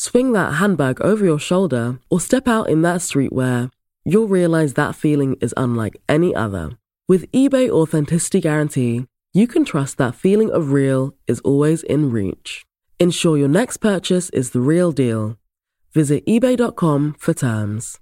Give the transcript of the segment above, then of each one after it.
swing that handbag over your shoulder, or step out in that streetwear, you'll realize that feeling is unlike any other. With eBay Authenticity Guarantee, you can trust that feeling of real is always in reach. Ensure your next purchase is the real deal. Visit eBay.com for terms.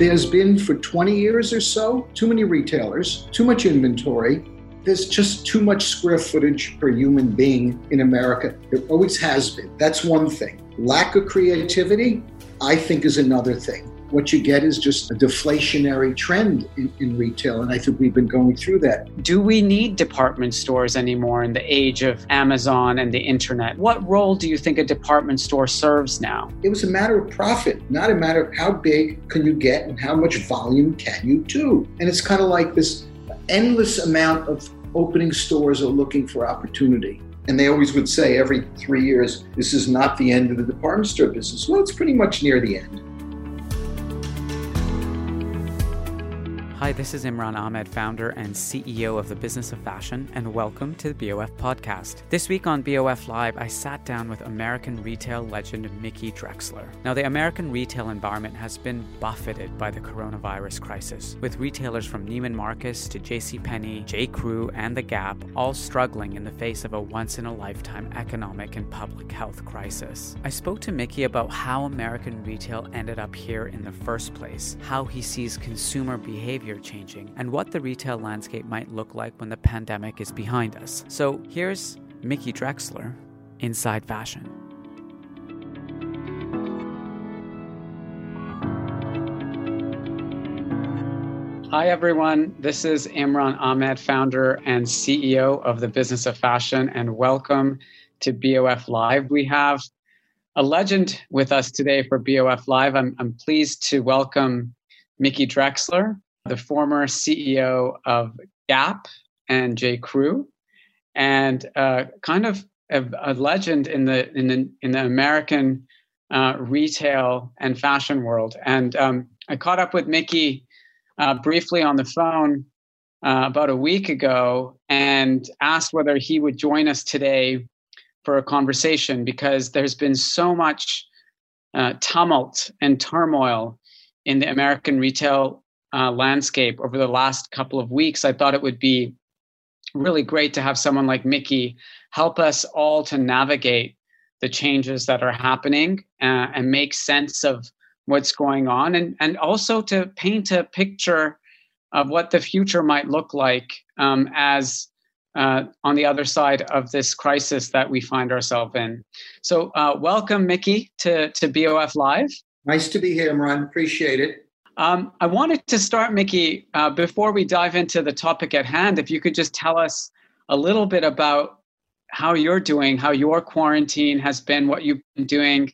There's been for 20 years or so too many retailers, too much inventory. There's just too much square footage per human being in America. There always has been. That's one thing. Lack of creativity, I think, is another thing. What you get is just a deflationary trend in, in retail, and I think we've been going through that. Do we need department stores anymore in the age of Amazon and the internet? What role do you think a department store serves now? It was a matter of profit, not a matter of how big can you get and how much volume can you do. And it's kind of like this endless amount of opening stores are looking for opportunity. And they always would say every three years, this is not the end of the department store business. Well, it's pretty much near the end. Hi, this is Imran Ahmed, founder and CEO of the Business of Fashion, and welcome to the BOF podcast. This week on BOF Live, I sat down with American retail legend Mickey Drexler. Now, the American retail environment has been buffeted by the coronavirus crisis, with retailers from Neiman Marcus to JCPenney, J. Crew, and The Gap all struggling in the face of a once in a lifetime economic and public health crisis. I spoke to Mickey about how American retail ended up here in the first place, how he sees consumer behavior changing, and what the retail landscape might look like when the pandemic is behind us. So here's Mickey Drexler, Inside Fashion. Hi, everyone. This is Imran Ahmed, founder and CEO of the Business of Fashion, and welcome to BOF Live. We have a legend with us today for BOF Live. I'm, I'm pleased to welcome Mickey Drexler, the former CEO of Gap and J. Crew, and uh, kind of a, a, legend in the in the in the American uh, retail and fashion world. And um, I caught up with Mickey uh, briefly on the phone uh, about a week ago and asked whether he would join us today for a conversation because there's been so much uh, tumult and turmoil in the American retail uh, landscape over the last couple of weeks. I thought it would be really great to have someone like Mickey help us all to navigate the changes that are happening uh, and make sense of what's going on and, and also to paint a picture of what the future might look like um, as uh, on the other side of this crisis that we find ourselves in. So, uh, welcome, Mickey, to, to BOF Live. Nice to be here, Imran. Appreciate it. Um, I wanted to start, Mickey, uh, before we dive into the topic at hand, if you could just tell us a little bit about how you're doing, how your quarantine has been, what you've been doing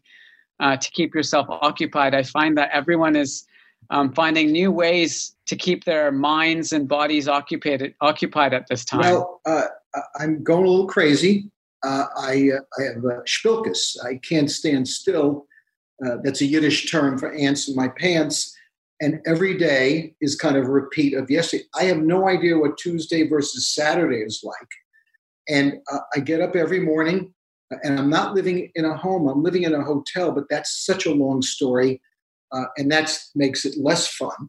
uh, to keep yourself occupied. I find that everyone is um, finding new ways to keep their minds and bodies occupied occupied at this time. Well, uh, I'm going a little crazy. Uh, I, uh, I have a spilkus. I can't stand still. Uh, that's a Yiddish term for ants in my pants. And every day is kind of a repeat of yesterday. I have no idea what Tuesday versus Saturday is like. And uh, I get up every morning, and I'm not living in a home, I'm living in a hotel, but that's such a long story. Uh, and that makes it less fun.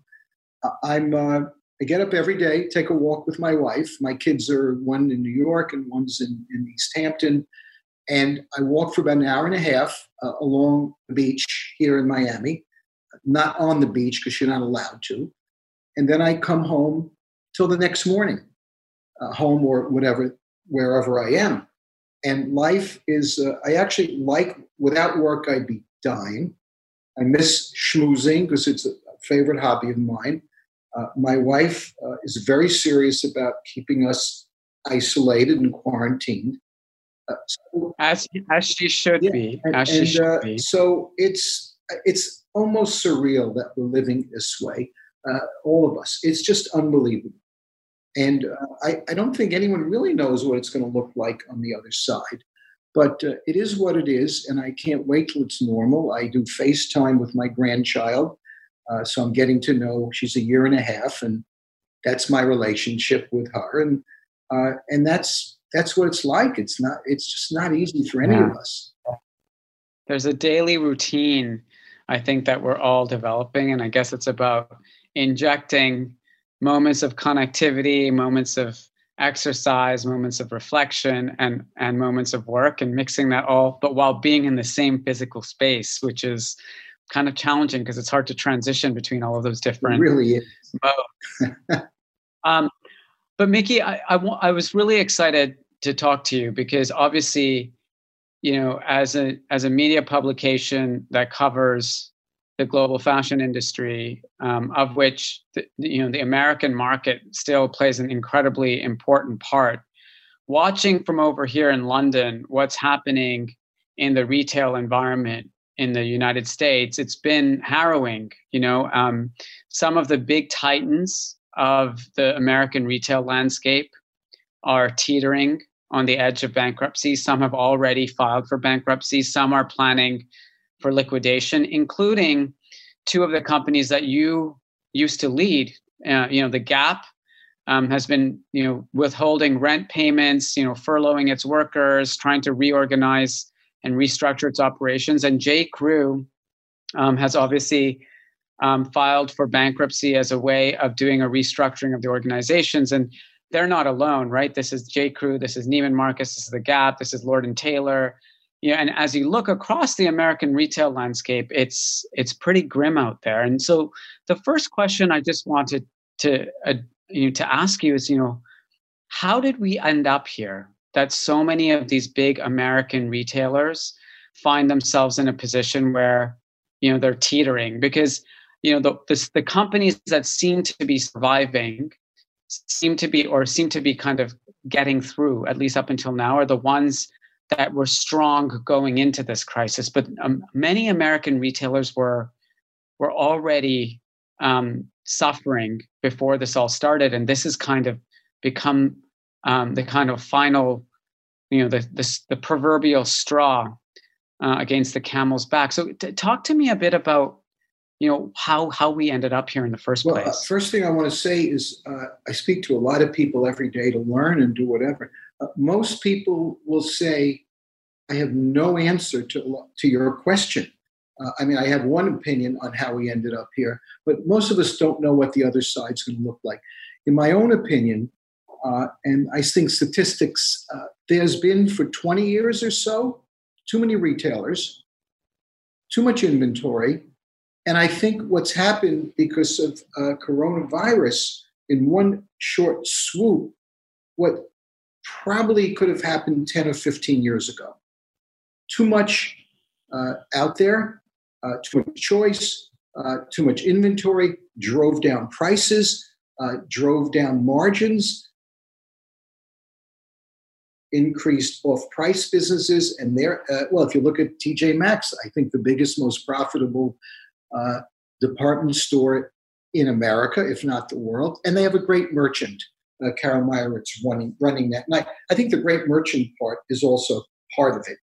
Uh, I'm, uh, I get up every day, take a walk with my wife. My kids are one in New York and one's in, in East Hampton. And I walk for about an hour and a half uh, along the beach here in Miami, not on the beach because you're not allowed to. And then I come home till the next morning, uh, home or whatever wherever I am. And life is, uh, I actually like, without work, I'd be dying. I miss schmoozing because it's a favorite hobby of mine. Uh, my wife uh, is very serious about keeping us isolated and quarantined. Uh, so, as, as she should yeah, be. And, as she and, should uh, be. So it's, it's almost surreal that we're living this way, uh, all of us. It's just unbelievable. And uh, I, I, don't think anyone really knows what it's going to look like on the other side. But uh, it is what it is, and I can't wait till it's normal. I do FaceTime with my grandchild, uh, so I'm getting to know. She's a year and a half, and that's my relationship with her, and uh, and that's that's what it's like. It's not. It's just not easy for any yeah. of us. There's a daily routine, I think that we're all developing, and I guess it's about injecting moments of connectivity, moments of exercise, moments of reflection, and and moments of work, and mixing that all, but while being in the same physical space, which is kind of challenging because it's hard to transition between all of those different. It really is. modes. um, but Mickey, I, I, I was really excited to talk to you because obviously, you know, as a as a media publication that covers the global fashion industry, um, of which the, you know the American market still plays an incredibly important part. Watching from over here in London, what's happening in the retail environment in the United States, it's been harrowing. You know, um, some of the big titans of the American retail landscape are teetering on the edge of bankruptcy. Some have already filed for bankruptcy. Some are planning for liquidation, including two of the companies that you used to lead. Uh, you know, the Gap um, has been, you know, withholding rent payments, you know, furloughing its workers, trying to reorganize and restructure its operations. And J. Crew um, has obviously um, filed for bankruptcy as a way of doing a restructuring of the organizations. And they're not alone, right? This is J. Crew, this is Neiman Marcus, this is the Gap, this is Lord and Taylor, yeah, and as you look across the American retail landscape, it's it's pretty grim out there. And so, the first question I just wanted to uh, you know, to ask you is, you know, how did we end up here? That so many of these big American retailers find themselves in a position where you know they're teetering because you know the the, the companies that seem to be surviving seem to be or seem to be kind of getting through at least up until now are the ones that were strong going into this crisis, but um, many American retailers were were already um, suffering before this all started, and this has kind of become um, the kind of final, you know, the the, the proverbial straw uh, against the camel's back. So, t- talk to me a bit about you know how how we ended up here in the first well, uh, place. Uh, first thing I want to say is uh, I speak to a lot of people every day to learn and do whatever. Uh, most people will say, I have no answer to, to your question. Uh, I mean, I have one opinion on how we ended up here, but most of us don't know what the other side's going to look like. In my own opinion, uh, and I think statistics, uh, there's been for 20 years or so too many retailers, too much inventory, And I think what's happened because of uh, coronavirus in one short swoop, what probably could have happened 10 or 15 years ago. Too much uh, out there, uh, too much choice, uh, too much inventory, drove down prices, uh, drove down margins, increased off price businesses. And there, uh, well, if you look at TJ Maxx, I think the biggest, most profitable uh, department store in America, if not the world. And they have a great merchant, uh, Carol Meyrowitz, running, running that. And I, I think the great merchant part is also part of it.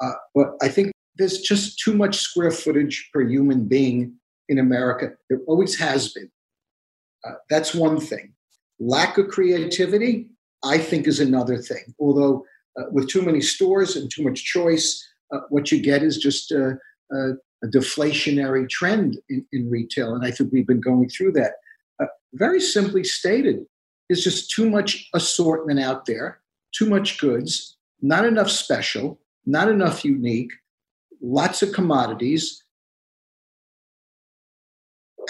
Uh, but I think there's just too much square footage per human being in America. There always has been. Uh, that's one thing. Lack of creativity, I think, is another thing. Although, uh, with too many stores and too much choice, uh, what you get is just a, deflationary trend in, in, retail. And I think we've been going through that. Uh, very simply stated, there's just too much assortment out there, too much goods, not enough special, not enough unique, lots of commodities.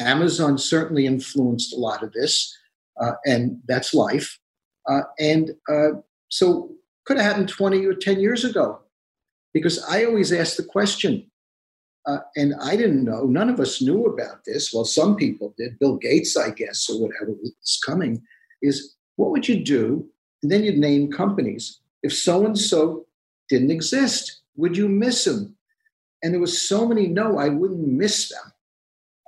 Amazon certainly influenced a lot of this, uh, and that's life. Uh, and uh, so, could have happened 20 or 10 years ago. Because I always ask the question, uh, and I didn't know, none of us knew about this. Well, some people did, Bill Gates, I guess, or whatever was coming, is what would you do? And then you'd name companies. If so and so didn't exist, would you miss them? And there was so many no, I wouldn't miss them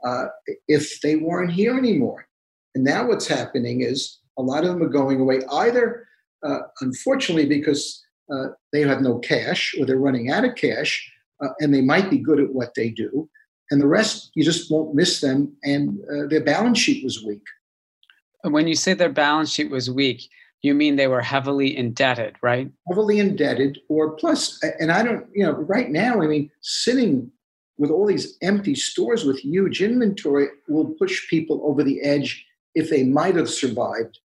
uh, if they weren't here anymore. And now what's happening is a lot of them are going away either, uh, unfortunately, because uh, they have no cash or they're running out of cash uh, and they might be good at what they do. And the rest, you just won't miss them. And uh, their balance sheet was weak. When you say their balance sheet was weak, you mean they were heavily indebted, right? Heavily indebted, or plus, and I don't, you know, right now, I mean, sitting with all these empty stores with huge inventory will push people over the edge if they might have survived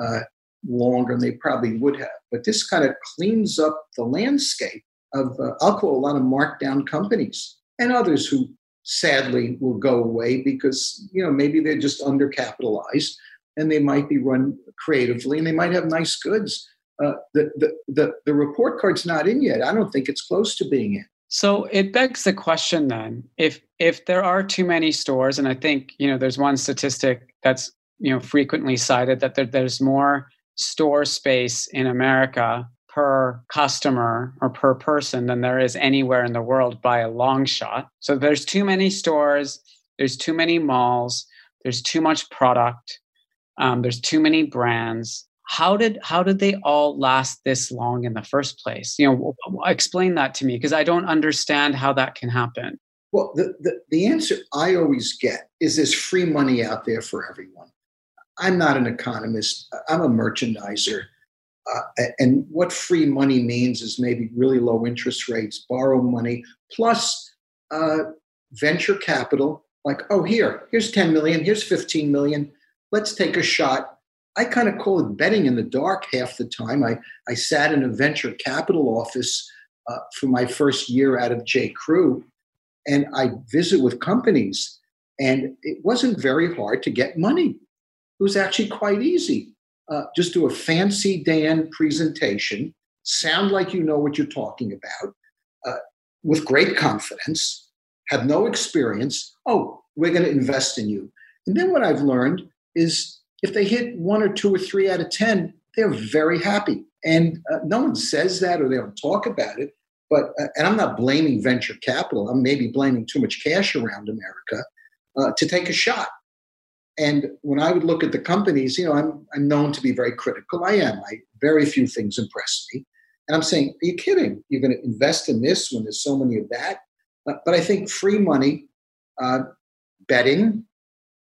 uh, longer than they probably would have. But this kind of cleans up the landscape of, uh, I'll call a lot of markdown companies and others who sadly will go away because, you know, maybe they're just undercapitalized and they might be run creatively and they might have nice goods. Uh, the, the, the, the report card's not in yet. I don't think it's close to being in. So it begs the question then, if if there are too many stores, and I think you know there's one statistic that's you know frequently cited that there, there's more store space in America per customer or per person than there is anywhere in the world by a long shot. So there's too many stores, there's too many malls, there's too much product, um, there's too many brands. How did how did they all last this long in the first place? You know, explain that to me because I don't understand how that can happen. Well, the, the, the answer I always get is there's free money out there for everyone. I'm not an economist. I'm a merchandiser. Uh, and what free money means is maybe really low interest rates, borrow money, plus uh, venture capital. Like, oh, here, here's 10 million, here's 15 million let's take a shot. I kind of call it betting in the dark half the time. I, I sat in a venture capital office uh, for my first year out of J. Crew, and I visit with companies, and it wasn't very hard to get money. It was actually quite easy. Uh, just do a fancy Dan presentation, sound like you know what you're talking about, uh, with great confidence, have no experience. Oh, we're going to invest in you. And then what I've learned is if they hit one or two or three out of 10, they're very happy. And uh, no one says that or they don't talk about it. But, uh, and I'm not blaming venture capital, I'm maybe blaming too much cash around America uh, to take a shot. And when I would look at the companies, you know, I'm, I'm known to be very critical. I am. I, very few things impress me. And I'm saying, are you kidding? You're going to invest in this when there's so many of that? But I think free money, uh, betting,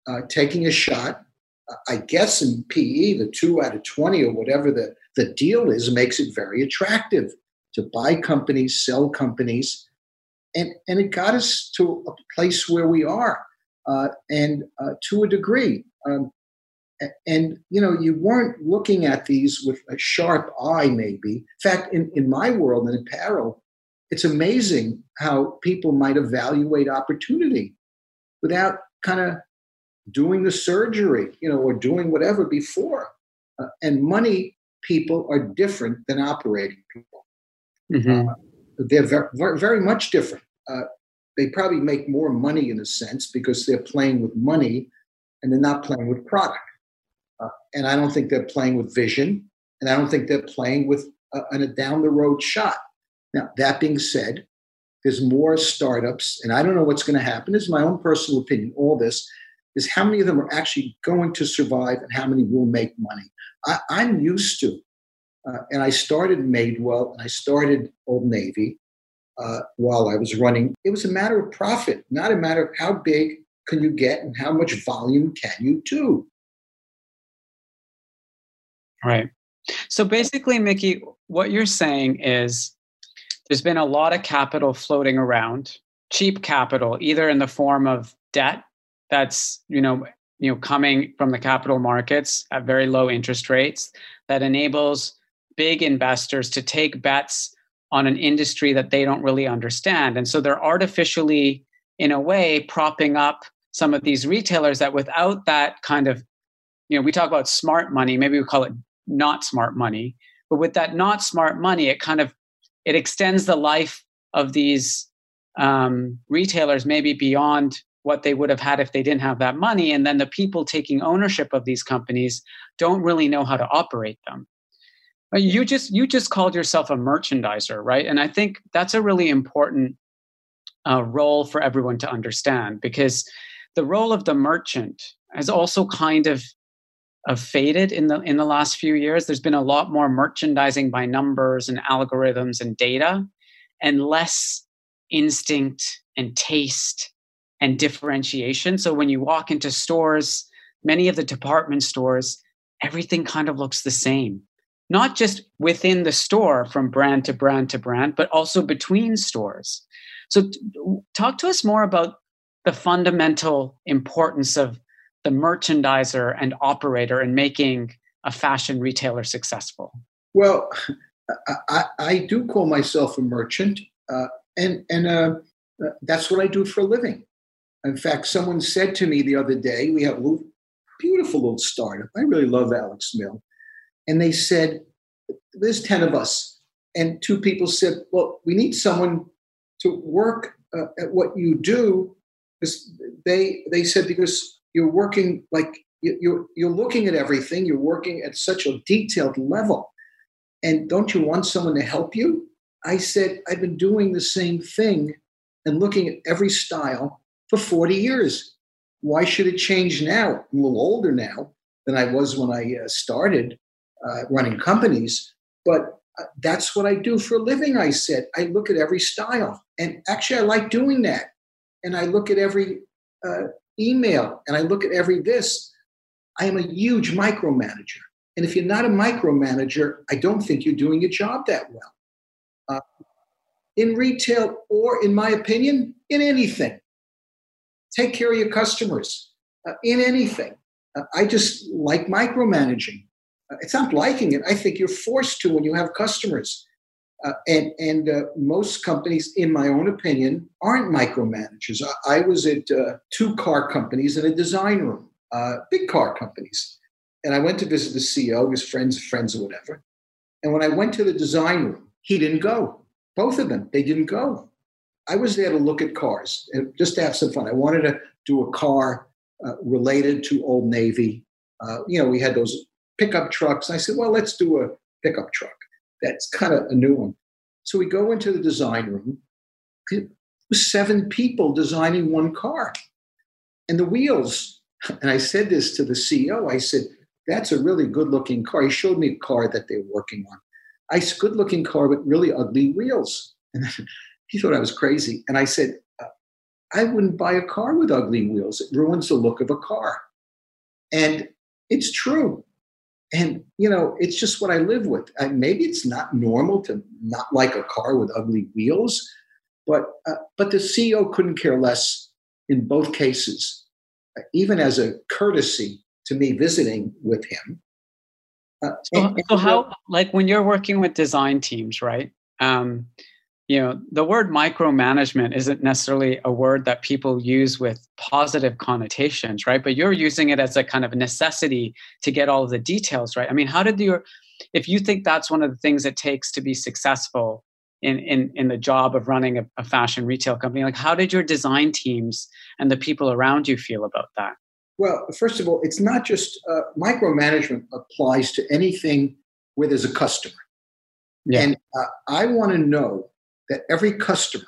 uh, taking a shot, I guess in PE, the two out of 20 or whatever the, the deal is makes it very attractive to buy companies, sell companies. And, and it got us to a place where we are, uh, and uh, to a degree. Um, and you know, you weren't looking at these with a sharp eye, maybe. In fact, in, in my world in apparel, it's amazing how people might evaluate opportunity. without kind of doing the surgery, you know, or doing whatever before. Uh, and money people are different than operating people. Mm-hmm. Uh, they're very, very much different. Uh, they probably make more money in a sense because they're playing with money and they're not playing with product. Uh, and I don't think they're playing with vision, and I don't think they're playing with a, a down the road shot. Now, that being said, there's more startups, and I don't know what's going to happen. This is my own personal opinion. All this is how many of them are actually going to survive and how many will make money. I, am used to, uh, and I started Madewell and I started Old Navy uh, while I was running. It was a matter of profit, not a matter of how big can you get and how much volume can you do. Right. So basically, Mickey, what you're saying is there's been a lot of capital floating around, cheap capital, either in the form of debt that's, you know, you know, coming from the capital markets at very low interest rates that enables big investors to take bets on an industry that they don't really understand. And so they're artificially, in a way, propping up some of these retailers that without that kind of, you know, we talk about smart money, maybe we call it not smart money, but with that not smart money, it kind of it extends the life of these um, retailers maybe beyond what they would have had if they didn't have that money. And then the people taking ownership of these companies don't really know how to operate them. But you just you just called yourself a merchandiser, right? And I think that's a really important uh, role for everyone to understand because the role of the merchant has also kind of uh, faded in the in the last few years. There's been a lot more merchandising by numbers and algorithms and data, and less instinct and taste and differentiation. So when you walk into stores, many of the department stores, everything kind of looks the same. Not just within the store from brand to brand to brand, but also between stores. So, talk to us more about the fundamental importance of the merchandiser and operator in making a fashion retailer successful? Well, I, I do call myself a merchant, uh, and and uh, that's what I do for a living. In fact, someone said to me the other day, we have a little, beautiful little startup. I really love Alex Mill, and they said, "There's ten of us," and two people said, "Well, we need someone to work uh, at what you do." Because they they said because you're working like you're you're looking at everything. You're working at such a detailed level. And don't you want someone to help you? I said i've been doing the same thing and looking at every style for 40 years. Why should it change now? I'm a little older now than i was when i uh, started uh, running companies but uh, that's what i do for a living i said i look at every style and actually i like doing that and i look at every uh, email and I look at every this, I am a huge micromanager. And if you're not a micromanager, I don't think you're doing your job that well. Uh, in retail, or in my opinion, in anything, take care of your customers. Uh, in anything, uh, I just like micromanaging. Uh, it's not liking it. I think you're forced to when you have customers. Uh, and and uh, most companies, in my own opinion, aren't micromanagers. I, I was at uh, two car companies in a design room, uh, big car companies, and I went to visit the CEO, his friends, friends or whatever. And when I went to the design room, he didn't go. Both of them, they didn't go. I was there to look at cars and just to have some fun. I wanted to do a car uh, related to Old Navy. Uh, you know, we had those pickup trucks. I said, well, let's do a pickup truck that's kind of a new one. So we go into the design room. It was seven people designing one car. And the wheels, and I said this to the CEO, I said, that's a really good looking car. He showed me a car that they were working on. I said, good looking car, but really ugly wheels. And he thought I was crazy. And I said, uh, I wouldn't buy a car with ugly wheels. It ruins the look of a car. And it's true and you know it's just what i live with. Uh, maybe it's not normal to not like a car with ugly wheels but uh, but the ceo couldn't care less in both cases. Uh, even as a courtesy to me visiting with him. Uh, so, and, so how like when you're working with design teams right um, you know the word micromanagement isn't necessarily a word that people use with positive connotations right? But you're using it as a kind of necessity to get all of the details right? I mean how did your if you think that's one of the things it takes to be successful in in, in the job of running a, a fashion retail company like how did your design teams and the people around you feel about that? Well first of all it's not just uh, micromanagement applies to anything where there's a customer. Yeah. and uh, i want to know that every customer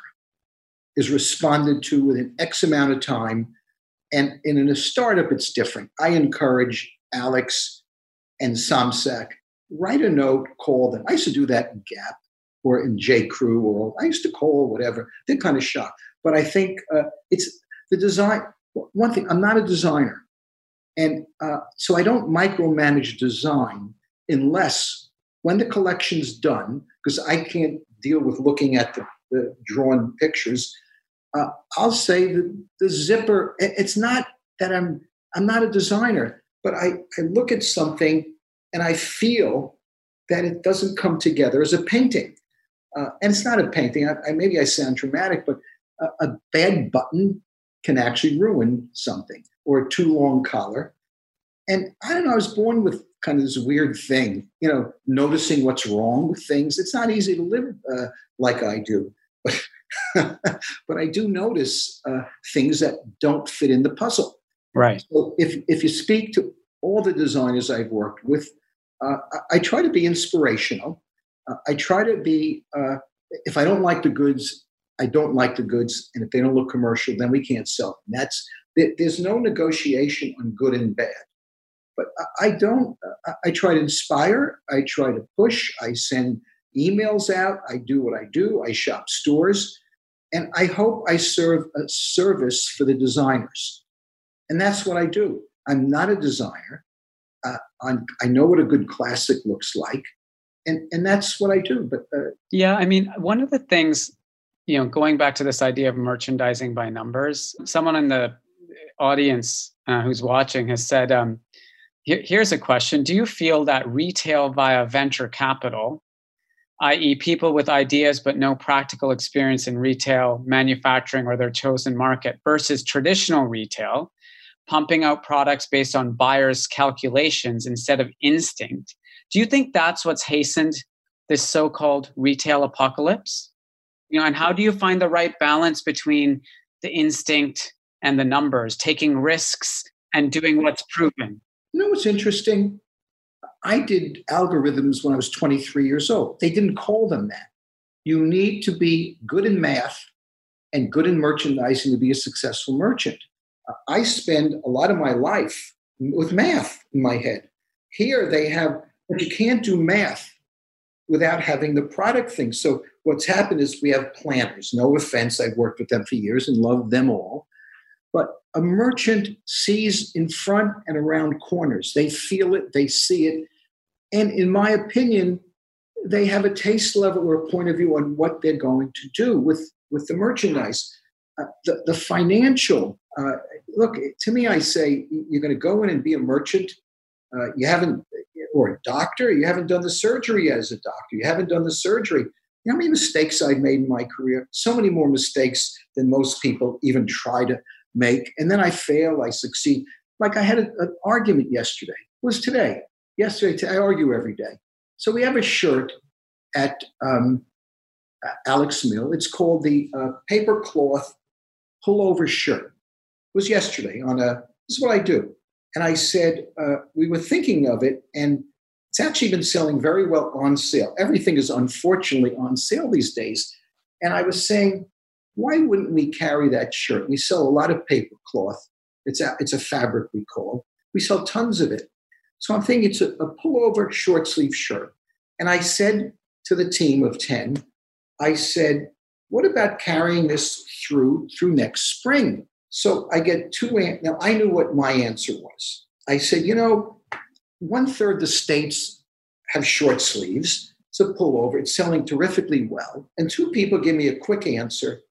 is responded to within X amount of time. And in a startup, it's different. I encourage Alex and Somsack, write a note, call them. I used to do that in Gap or in J. Crew, or I used to call, whatever. They're kind of shocked. But I think uh, it's the design. One thing, I'm not a designer. And uh, so I don't micromanage design unless when the collection's done, because I can't deal with looking at the, the drawn pictures, uh, I'll say the, the zipper. It's not that I'm I'm not a designer, but I, I look at something and I feel that it doesn't come together as a painting. Uh, and it's not a painting. I, I, maybe I sound dramatic, but a, a, bad button can actually ruin something, or a too long collar. And I don't know. I was born with kind of this weird thing, you know, noticing what's wrong with things. It's not easy to live uh, like I do, but, but I do notice uh, things that don't fit in the puzzle. Right. So if if you speak to all the designers I've worked with, uh, I, I, try to be inspirational. Uh, I try to be. Uh, if I don't like the goods, I don't like the goods, and if they don't look commercial, then we can't sell them. That's there's no negotiation on good and bad but I don't. I try to inspire. I try to push. I send emails out. I do what I do. I shop stores, and I hope I serve a service for the designers. And that's what I do. I'm not a designer. Uh, i know what a good classic looks like, and and that's what I do. But uh, yeah, I mean, one of the things, you know, going back to this idea of merchandising by numbers, someone in the audience uh, who's watching has said. Um, here's a question Do you feel that retail via venture capital, i.e., people with ideas but no practical experience in retail, manufacturing, or their chosen market, versus traditional retail, pumping out products based on buyers' calculations instead of instinct, do you think that's what's hastened this so called retail apocalypse? You know, and how do you find the right balance between the instinct and the numbers, taking risks and doing what's proven? You know what's interesting? I did algorithms when I was 23 years old. They didn't call them that. You need to be good in math and good in merchandising to be a successful merchant. I spend a lot of my life with math in my head. Here they have, but you can't do math without having the product thing. So what's happened is we have planners. No offense, I've worked with them for years and love them all. But a merchant sees in front and around corners. They feel it, they see it. And in my opinion, they have a taste level or a point of view on what they're going to do with, with the merchandise. Uh, the, the financial, uh, look, to me, I say you're going to go in and be a merchant. Uh, you haven't, or a doctor, you haven't done the surgery as a doctor, you haven't done the surgery. You know how many mistakes I've made in my career? So many more mistakes than most people even try to make, and then I fail, I succeed. Like I had a, an argument yesterday. It was today. Yesterday, I argue every day. So we have a shirt at um, Alex Mill. It's called the uh, paper cloth pullover shirt. It was yesterday on a. This is what I do, and I said uh, we were thinking of it, and it's actually been selling very well on sale. Everything is unfortunately on sale these days, and I was saying why wouldn't we carry that shirt? We sell a lot of paper cloth. It's a, it's a fabric we call. We sell tons of it. So I'm thinking it's a, a pullover short sleeve shirt. And I said to the team of 10, I said, what about carrying this through through next spring? So I get two. An- now I knew what my answer was. I said, you know, one third the states have short sleeves. It's a pullover. It's selling terrifically well. And two people give me a quick answer.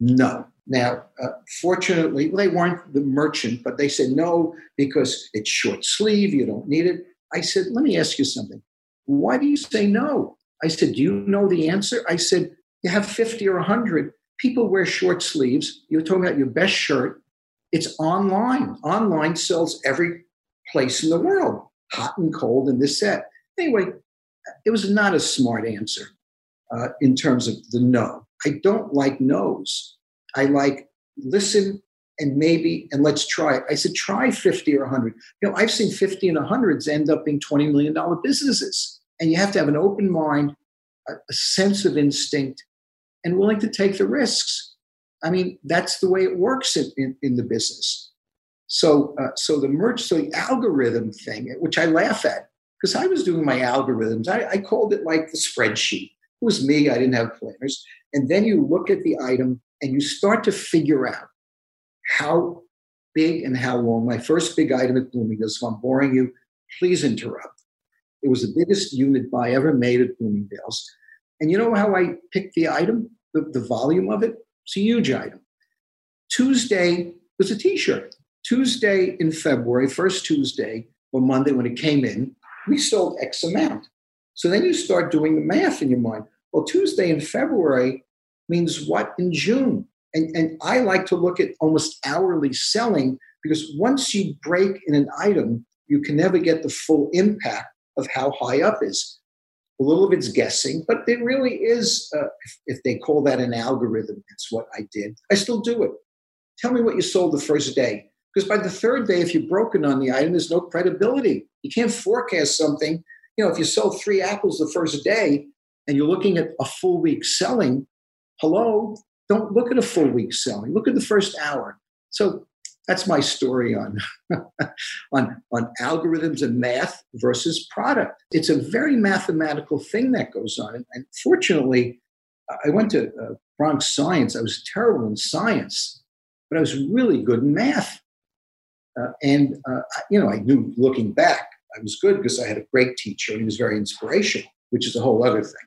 No. Now, uh, fortunately, well, they weren't the merchant, but they said no because it's short sleeve, you don't need it. I said, let me ask you something. Why do you say no? I said, do you know the answer? I said, You have 50 or 100. People wear short sleeves. You're talking about your best shirt. It's online. Online sells every place in the world, hot and cold and this set. Anyway, it was not a smart answer uh, in terms of the no. I don't like no's. I like listen and maybe and let's try it. I said try 50 or 100. You know, I've seen 50 and 100s end up being 20 million dollar businesses. And you have to have an open mind, a, sense of instinct, and willing to take the risks. I mean, that's the way it works in, in, in the business. So, uh, so the merge, so the algorithm thing, which I laugh at, because I was doing my algorithms. I, I called it like the spreadsheet. It was me. I didn't have planners. And then you look at the item and you start to figure out how big and how long. My first big item at Bloomingdale's, if I'm boring you, please interrupt. It was the biggest unit buy ever made at Bloomingdale's. And you know how I picked the item, the, the volume of it? It's a huge item. Tuesday was a t shirt. Tuesday in February, first Tuesday or Monday when it came in, we sold X amount. So then you start doing the math in your mind. Well, Tuesday in February means what in June? And, and I like to look at almost hourly selling because once you break in an item, you can never get the full impact of how high up is. A little of it's guessing, but it really is, uh, if, if they call that an algorithm, it's what I did. I still do it. Tell me what you sold the first day. Because by the third day, if you're broken on the item, there's no credibility. You can't forecast something. You know, if you sell three apples the first day and you're looking at a full week selling, hello, don't look at a full week selling. Look at the first hour. So that's my story on on on algorithms and math versus product. It's a very mathematical thing that goes on. And, and fortunately, I went to uh, Bronx Science. I was terrible in science, but I was really good in math. Uh, and uh, you know, I knew looking back, I was good because I had a great teacher. He was very inspirational, which is a whole other thing.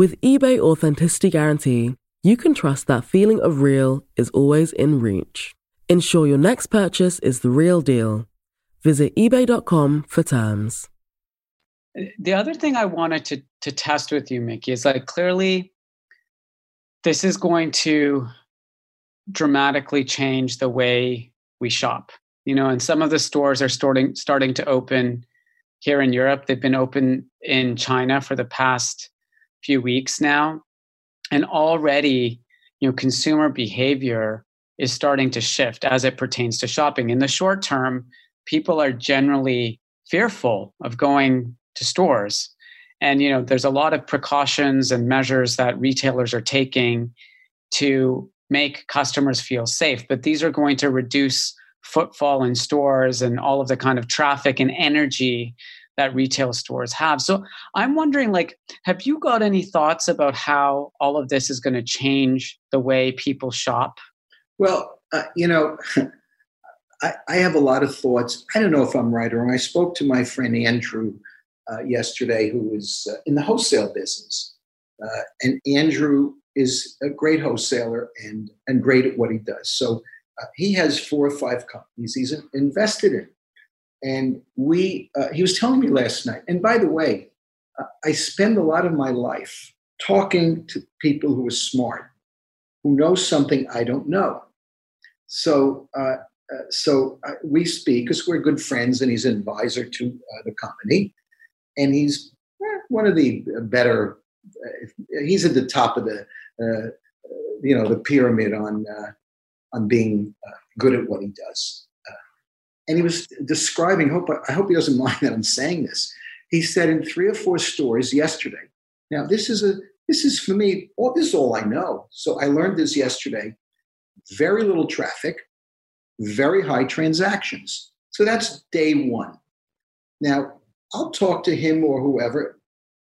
With eBay Authenticity Guarantee, you can trust that feeling of real is always in reach. Ensure your next purchase is the real deal. Visit eBay.com for terms. The other thing I wanted to, to test with you, Mickey, is like clearly this is going to dramatically change the way we shop. You know, and some of the stores are starting starting to open here in Europe. They've been open in China for the past few weeks now. And already, you know, consumer behavior is starting to shift as it pertains to shopping. In the short term, people are generally fearful of going to stores. And you know, there's a lot of precautions and measures that retailers are taking to make customers feel safe, but these are going to reduce footfall in stores and all of the kind of traffic and energy that retail stores have. So I'm wondering like have you got any thoughts about how all of this is going to change the way people shop? Well, uh, you know, I, I, have a lot of thoughts. I don't know if I'm right or wrong. I spoke to my friend Andrew uh, yesterday, who was uh, in the wholesale business, uh, and Andrew is a great wholesaler and and great at what he does. So uh, he has four or five companies he's invested in. And we, uh, he was telling me last night, and by the way, uh, I spend a lot of my life talking to people who are smart, who know something I don't know. So, uh, uh so uh, we speak because we're good friends, and he's an advisor to uh, the company, and he's eh, one of the better. he's at the top of the, you know, the pyramid on on being good at what he does and he was describing. Hope I hope he doesn't mind that I'm saying this. He said in three or four stores yesterday. Now this is a this is for me. All this is all I know. So I learned this yesterday. Very little traffic, very high transactions. So that's day one. Now I'll talk to him or whoever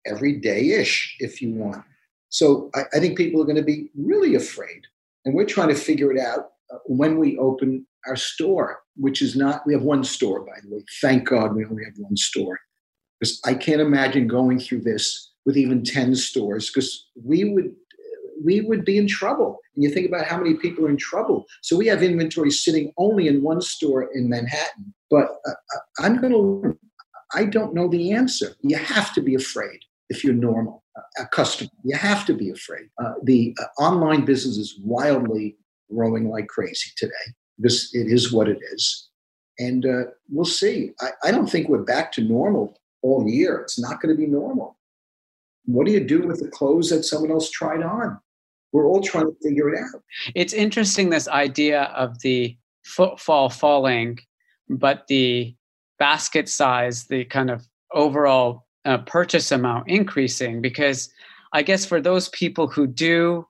every day ish if you want. So I, I think people are going to be really afraid, and we're trying to figure it out uh, when we open our store, which is not, we have one store, by the way. Thank God we only have one store. Because I can't imagine going through this with even 10 stores, because we would we would be in trouble. And you think about how many people are in trouble. So we have inventory sitting only in one store in Manhattan. But uh, uh I'm going to. I don't know the answer. You have to be afraid if you're normal, a customer. You have to be afraid. Uh, the uh, online business is wildly growing like crazy today. This it is what it is, and uh, we'll see. I, I don't think we're back to normal all year. It's not going to be normal. What do you do with the clothes that someone else tried on? We're all trying to figure it out. It's interesting this idea of the footfall falling, but the basket size, the kind of overall uh, purchase amount increasing because I guess for those people who do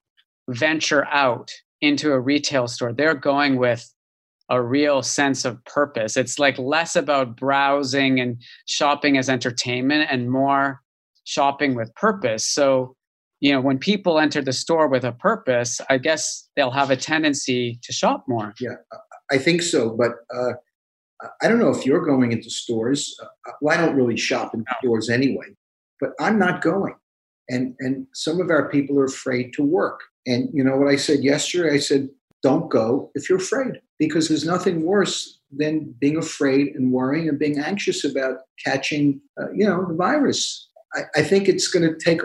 venture out into a retail store, they're going with a real sense of purpose. It's like less about browsing and shopping as entertainment and more shopping with purpose. So, you know, when people enter the store with a purpose, I guess they'll have a tendency to shop more. Yeah, I think so. But uh, I don't know if you're going into stores. Uh, well, I don't really shop in stores anyway, but I'm not going. And, and some of our people are afraid to work. And you know what I said yesterday? I said, don't go if you're afraid because there's nothing worse than being afraid and worrying and being anxious about catching, uh, you know, the virus. I, I think it's going to take.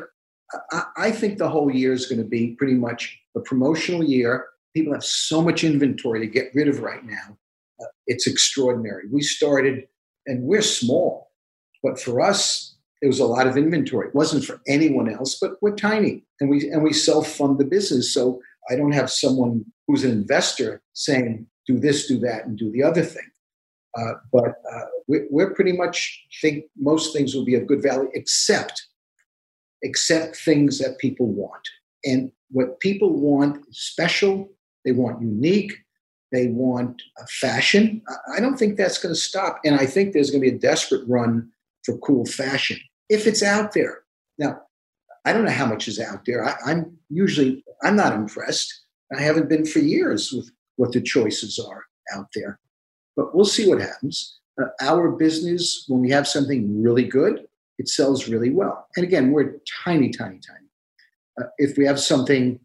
I, I think the whole year is going to be pretty much a promotional year. People have so much inventory to get rid of right now. Uh, it's extraordinary. We started, and we're small, but for us, it was a lot of inventory. It wasn't for anyone else, but we're tiny, and we and we self fund the business. So I don't have someone who's an investor saying, do this, do that, and do the other thing. Uh, but uh, we, we're pretty much think most things will be of good value, except except things that people want. And what people want is special. They want unique. They want fashion. I don't think that's going to stop. And I think there's going to be a desperate run for cool fashion if it's out there. Now, I don't know how much is out there. I, I'm usually I'm not impressed. I haven't been for years with what the choices are out there. But we'll see what happens. Uh, our business, when we have something really good, it sells really well. And again, we're tiny, tiny, tiny. Uh, if we have something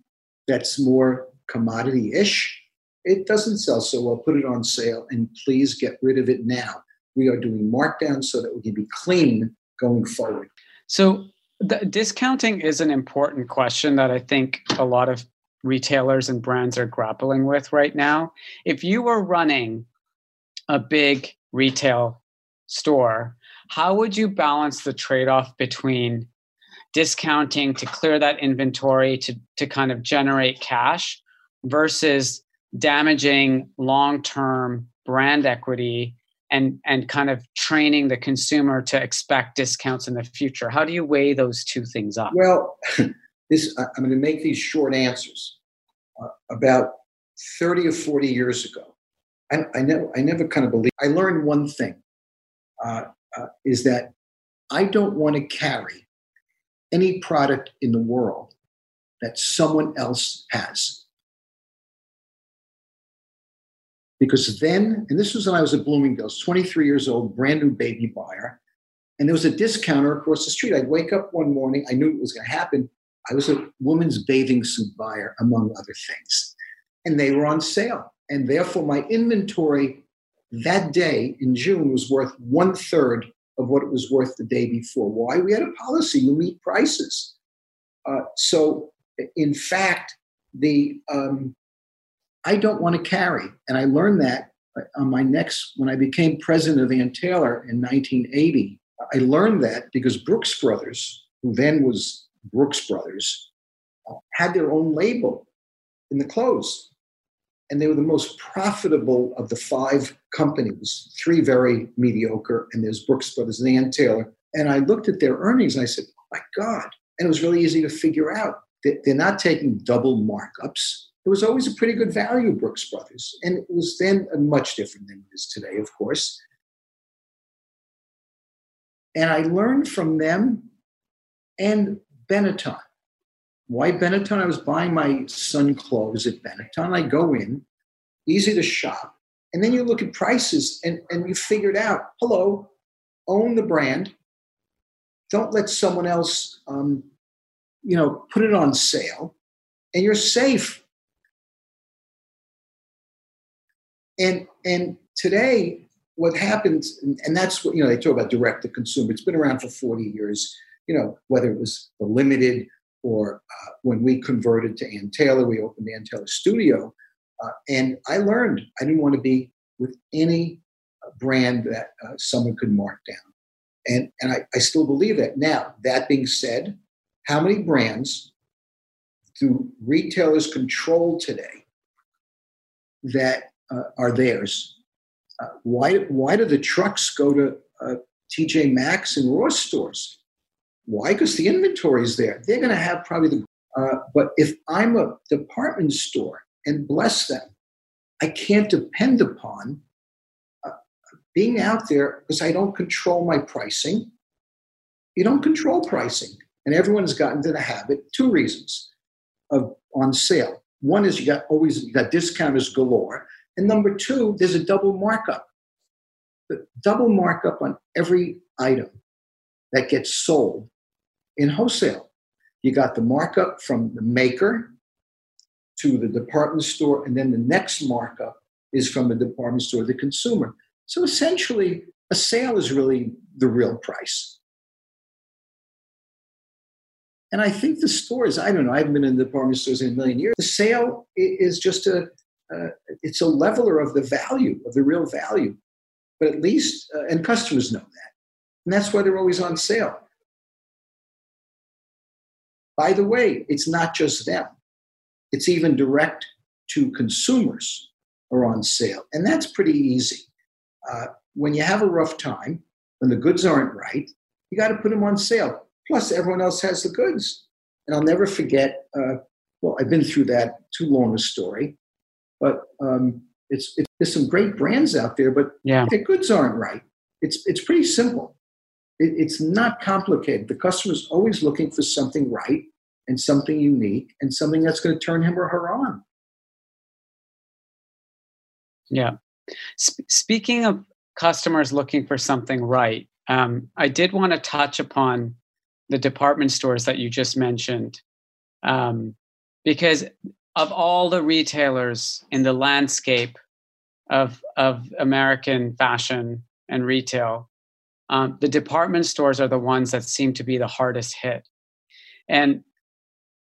that's more commodity ish, it doesn't sell so well. Put it on sale and please get rid of it now. We are doing markdowns so that we can be clean going forward. So, the, discounting is an important question that I think a lot of retailers and brands are grappling with right now. If you were running a big retail store, how would you balance the trade off between discounting to clear that inventory to, to kind of generate cash versus damaging long term brand equity and, and kind of training the consumer to expect discounts in the future? How do you weigh those two things up? Well, this, I'm going to make these short answers. Uh, about 30 or 40 years ago, I, I, never, I never kind of believed, I learned one thing uh, uh, is that I don't want to carry any product in the world that someone else has. Because then, and this was when I was at Bloomingdale's, 23 years old, brand new baby buyer, and there was a discounter across the street. I'd wake up one morning, I knew it was going to happen. I was a woman's bathing suit buyer, among other things, and they were on sale. And therefore, my inventory that day in June was worth one third of what it was worth the day before. Why? We had a policy, you meet prices. Uh, so, in fact, the um, I don't want to carry, and I learned that on my next when I became president of Ann Taylor in 1980. I learned that because Brooks Brothers, who then was Brooks Brothers, uh, had their own label in the clothes and they were the most profitable of the five companies, three very mediocre, and there's Brooks Brothers and Ann Taylor. And I looked at their earnings and I said, my God. And it was really easy to figure out they're not taking double markups. It was always a pretty good value, Brooks Brothers. And it was then much different than it is today, of course. And I learned from them and Benetton. Why Benetton? I was buying my son clothes at Benetton. I go in, easy to shop. And then you look at prices and, and you figure it out. Hello, own the brand. Don't let someone else, um, you know, put it on sale, and you're safe. And and today, what happens, and that's what you know, they talk about direct to consumer. It's been around for 40 years. You know, whether it was the limited or uh, when we converted to Ann Taylor, we opened Ann Taylor Studio. Uh, and I learned I didn't want to be with any uh, brand that uh, someone could mark down. And, and I, I still believe that. Now, that being said, how many brands do retailers control today that uh, are theirs? Uh, why, why do the trucks go to TJ Maxx and Ross stores? Why? Because the inventory is there. They're going to have probably the. Uh, but if I'm a department store and bless them, I can't depend upon uh, being out there because I don't control my pricing. You don't control pricing, and everyone has gotten to the habit. Two reasons of on sale. One is you got always you got discounters galore, and number two, there's a double markup. The double markup on every item that gets sold in wholesale. You got the markup from the maker to the department store, and then the next markup is from the department store to the consumer. So essentially, a sale is really the real price. And I think the stores, I don't know, I haven't been in department stores in a million years. The sale is just a, uh, it's a leveler of the value, of the real value. But at least, uh, and customers know that. And that's why they're always on sale. By the way, it's not just them, it's even direct to consumers are on sale. And that's pretty easy. Uh, when you have a rough time, when the goods aren't right, you got to put them on sale. Plus, everyone else has the goods. And I'll never forget, uh, well, I've been through that, too long a story. But um, It's, it's there's some great brands out there, but yeah. their goods aren't right. It's it's pretty simple. It, it's not complicated. The customer is always looking for something right and something unique and something that's going to turn him or her on. Yeah. Sp- speaking of customers looking for something right, um, I did want to touch upon the department stores that you just mentioned. Um, because of all the retailers in the landscape of, of American fashion and retail, um, the department stores are the ones that seem to be the hardest hit. And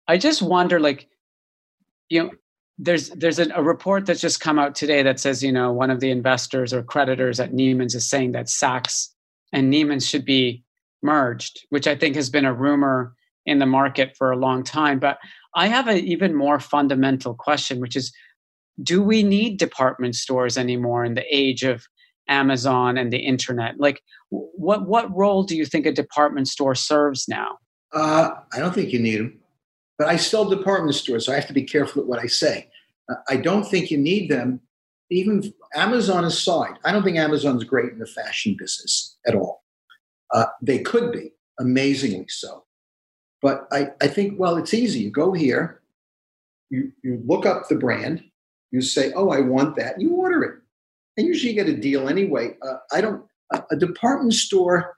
I just wonder, like, you know, there's there's a, a, report that's just come out today that says, you know, one of the investors or creditors at Neiman's is saying that Saks and Neiman's should be merged, which I think has been a rumor in the market for a long time. But I have an even more fundamental question, which is, do we need department stores anymore in the age of Amazon and the internet? Like, what what role do you think a department store serves now? Uh, I don't think you need them, but I sell department stores, so I have to be careful with what I say. Uh, I don't think you need them. Even Amazon aside, I don't think Amazon's great in the fashion business at all. Uh, they could be amazingly so, but I, I think well, it's easy. You go here, you you look up the brand, you say, "Oh, I want that," you order it and usually you get a deal anyway. Uh, I don't. A department store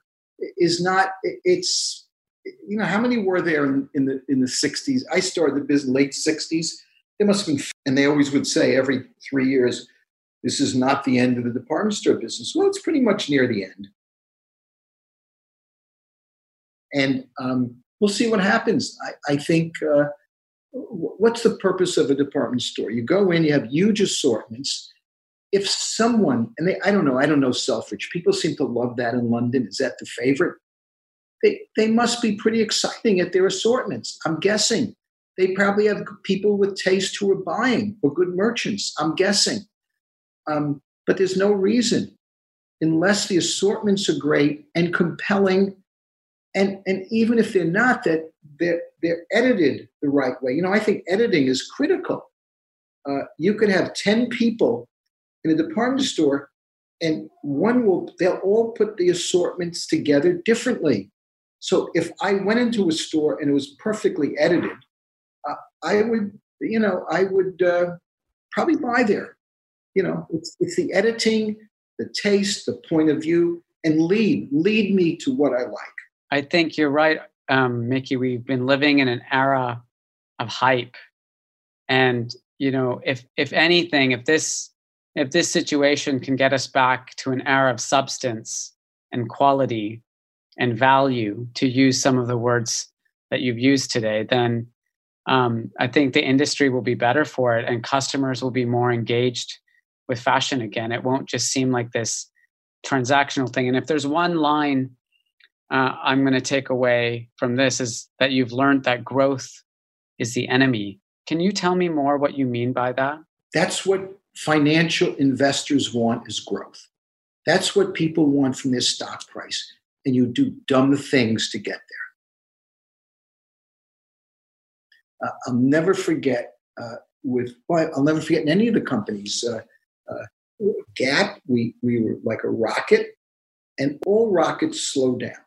is not. It's you know how many were there in, in the in the '60s? I started the business late '60s. There must have been, and they always would say every three years, "This is not the end of the department store business." Well, it's pretty much near the end, and um, we'll see what happens. I, I think. Uh, what's the purpose of a department store? You go in, you have huge assortments if someone, and they, I don't know, I don't know Selfridge. People seem to love that in London. Is that the favorite? They, they must be pretty exciting at their assortments. I'm guessing. They probably have people with taste who are buying or good merchants. I'm guessing. Um, but there's no reason, unless the assortments are great and compelling, and, and even if they're not, that they're, they're edited the right way. You know, I think editing is critical. Uh, you could have 10 people in a department store, and one will, they'll all put the assortments together differently. So if I went into a store and it was perfectly edited, uh, I would, you know, I would uh, probably buy there. You know, it's, it's the editing, the taste, the point of view, and lead, lead me to what I like. I think you're right, um, Mickey. We've been living in an era of hype, and you know, if if anything, if this if this situation can get us back to an era of substance and quality and value, to use some of the words that you've used today, then um, I think the industry will be better for it and customers will be more engaged with fashion again. It won't just seem like this transactional thing. And if there's one line uh, I'm going to take away from this is that you've learned that growth is the enemy. Can you tell me more what you mean by that? That's what financial investors want is growth. That's what people want from their stock price. And you do dumb things to get there. Uh, I'll never forget uh, with, well, I'll never forget in any of the companies. Uh, uh, Gap, we, we were like a rocket, and all rockets slow down.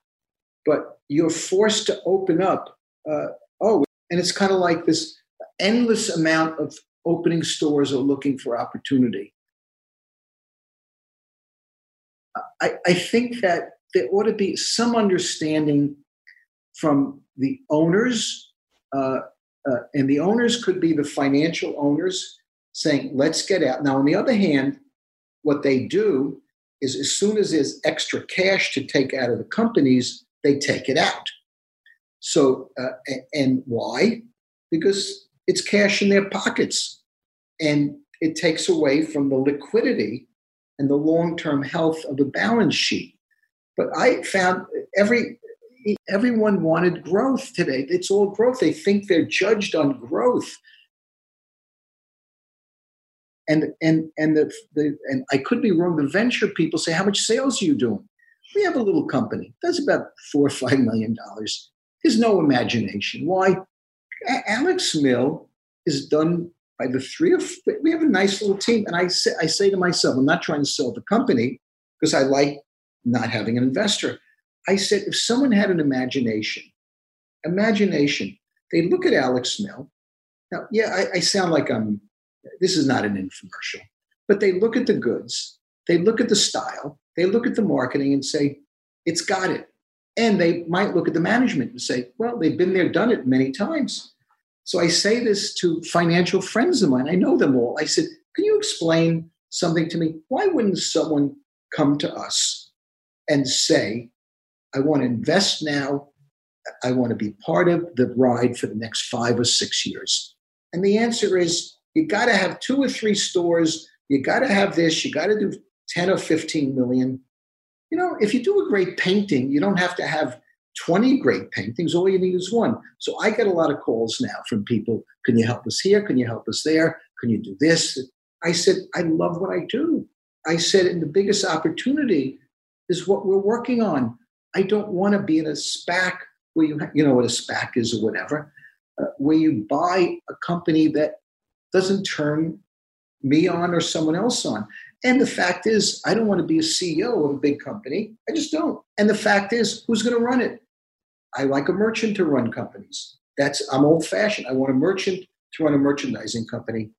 But you're forced to open up. Uh, oh, and it's kind of like this endless amount of opening stores or looking for opportunity. I, I think that there ought to be some understanding from the owners, uh, uh, and the owners could be the financial owners saying, let's get out. Now, on the other hand, what they do is as soon as there's extra cash to take out of the companies, they take it out. So, uh, and why? Because it's cash in their pockets. And it takes away from the liquidity and the long term health of the balance sheet. But I found every everyone wanted growth today. It's all growth. They think they're judged on growth. And and and the, the and I could be wrong. The venture people say, "How much sales are you doing?" We have a little company. That's about four or five million dollars. There's no imagination. Why? Alex Mill is done by the three of we have a nice little team. And I say, I say to myself, I'm not trying to sell the company because I like not having an investor. I said, if someone had an imagination, imagination, they look at Alex Mill. Now, yeah, I, I sound like I'm, this is not an infomercial, but they look at the goods, they look at the style, they look at the marketing and say, it's got it. And they might look at the management and say, well, they've been there, done it many times. So I say this to financial friends of mine. I know them all. I said, can you explain something to me? Why wouldn't someone come to us and say, I want to invest now. I want to be part of the ride for the next five or six years? And the answer is you got to have two or three stores. You got to have this. You got to do 10 or 15 million. You know, if you do a great painting, you don't have to have 20 great paintings. All you need is one. So I get a lot of calls now from people Can you help us here? Can you help us there? Can you do this? I said, I love what I do. I said, and the biggest opportunity is what we're working on. I don't want to be in a SPAC where you, you know what a SPAC is or whatever, uh, where you buy a company that doesn't turn me on or someone else on. And the fact is, I don't want to be a CEO of a big company. I just don't. And the fact is, who's going to run it? I like a merchant to run companies. That's I'm old fashioned. I want a merchant to run a merchandising company.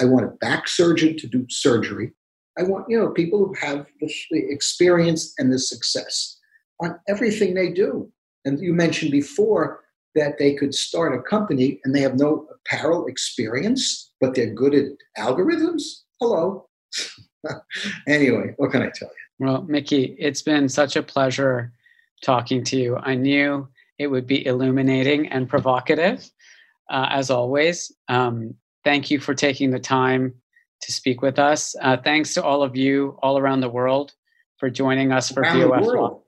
I want a back surgeon to do surgery. I want you know people who have the, experience and the success on everything they do. And you mentioned before that they could start a company and they have no apparel experience, but they're good at algorithms. Hello. anyway, what can I tell you? Well, Mickey, it's been such a pleasure talking to you. I knew it would be illuminating and provocative, uh, as always. Um, thank you for taking the time to speak with us. Uh, thanks to all of you all around the world for joining us for around BOF.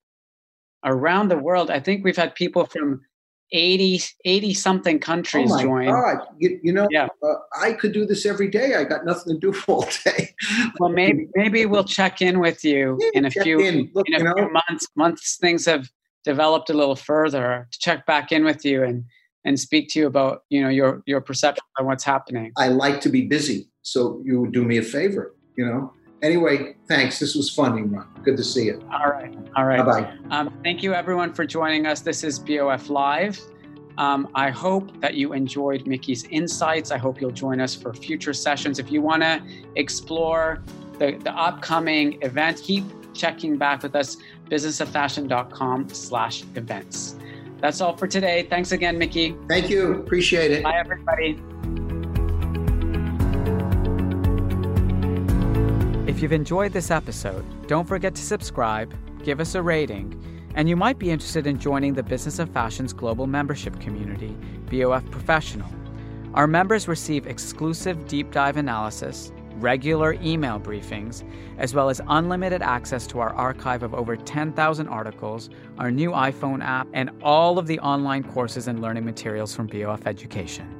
Around the world, I think we've had people from 80, 80 something countries oh my join. God. You, you know, Yeah. uh, I could do this every day. I got nothing to do all day. Well, maybe maybe we'll check in with you Yeah, in a few in. Look, in a you know- few months. Once things have developed a little further, to check back in with you and and speak to you about you know your your perception of what's happening. I like to be busy, so you would do me a favor. You know. Anyway, thanks. This was fun, Imran. Good to see you. All right, all right. Bye bye. Um, thank you everyone for joining us. This is BOF Live. Um, I hope that you enjoyed Mickey's insights. I hope you'll join us for future sessions. If you want to explore the, the upcoming event, keep checking back with us, businessoffashion.com slash events. That's all for today. Thanks again, Mickey. Thank you. Appreciate it. Bye, everybody. If you've enjoyed this episode, don't forget to subscribe, give us a rating, and you might be interested in joining the Business of Fashion's global membership community, BOF Professional. Our members receive exclusive deep dive analysis, regular email briefings, as well as unlimited access to our archive of over 10,000 articles, our new iPhone app, and all of the online courses and learning materials from BOF Education.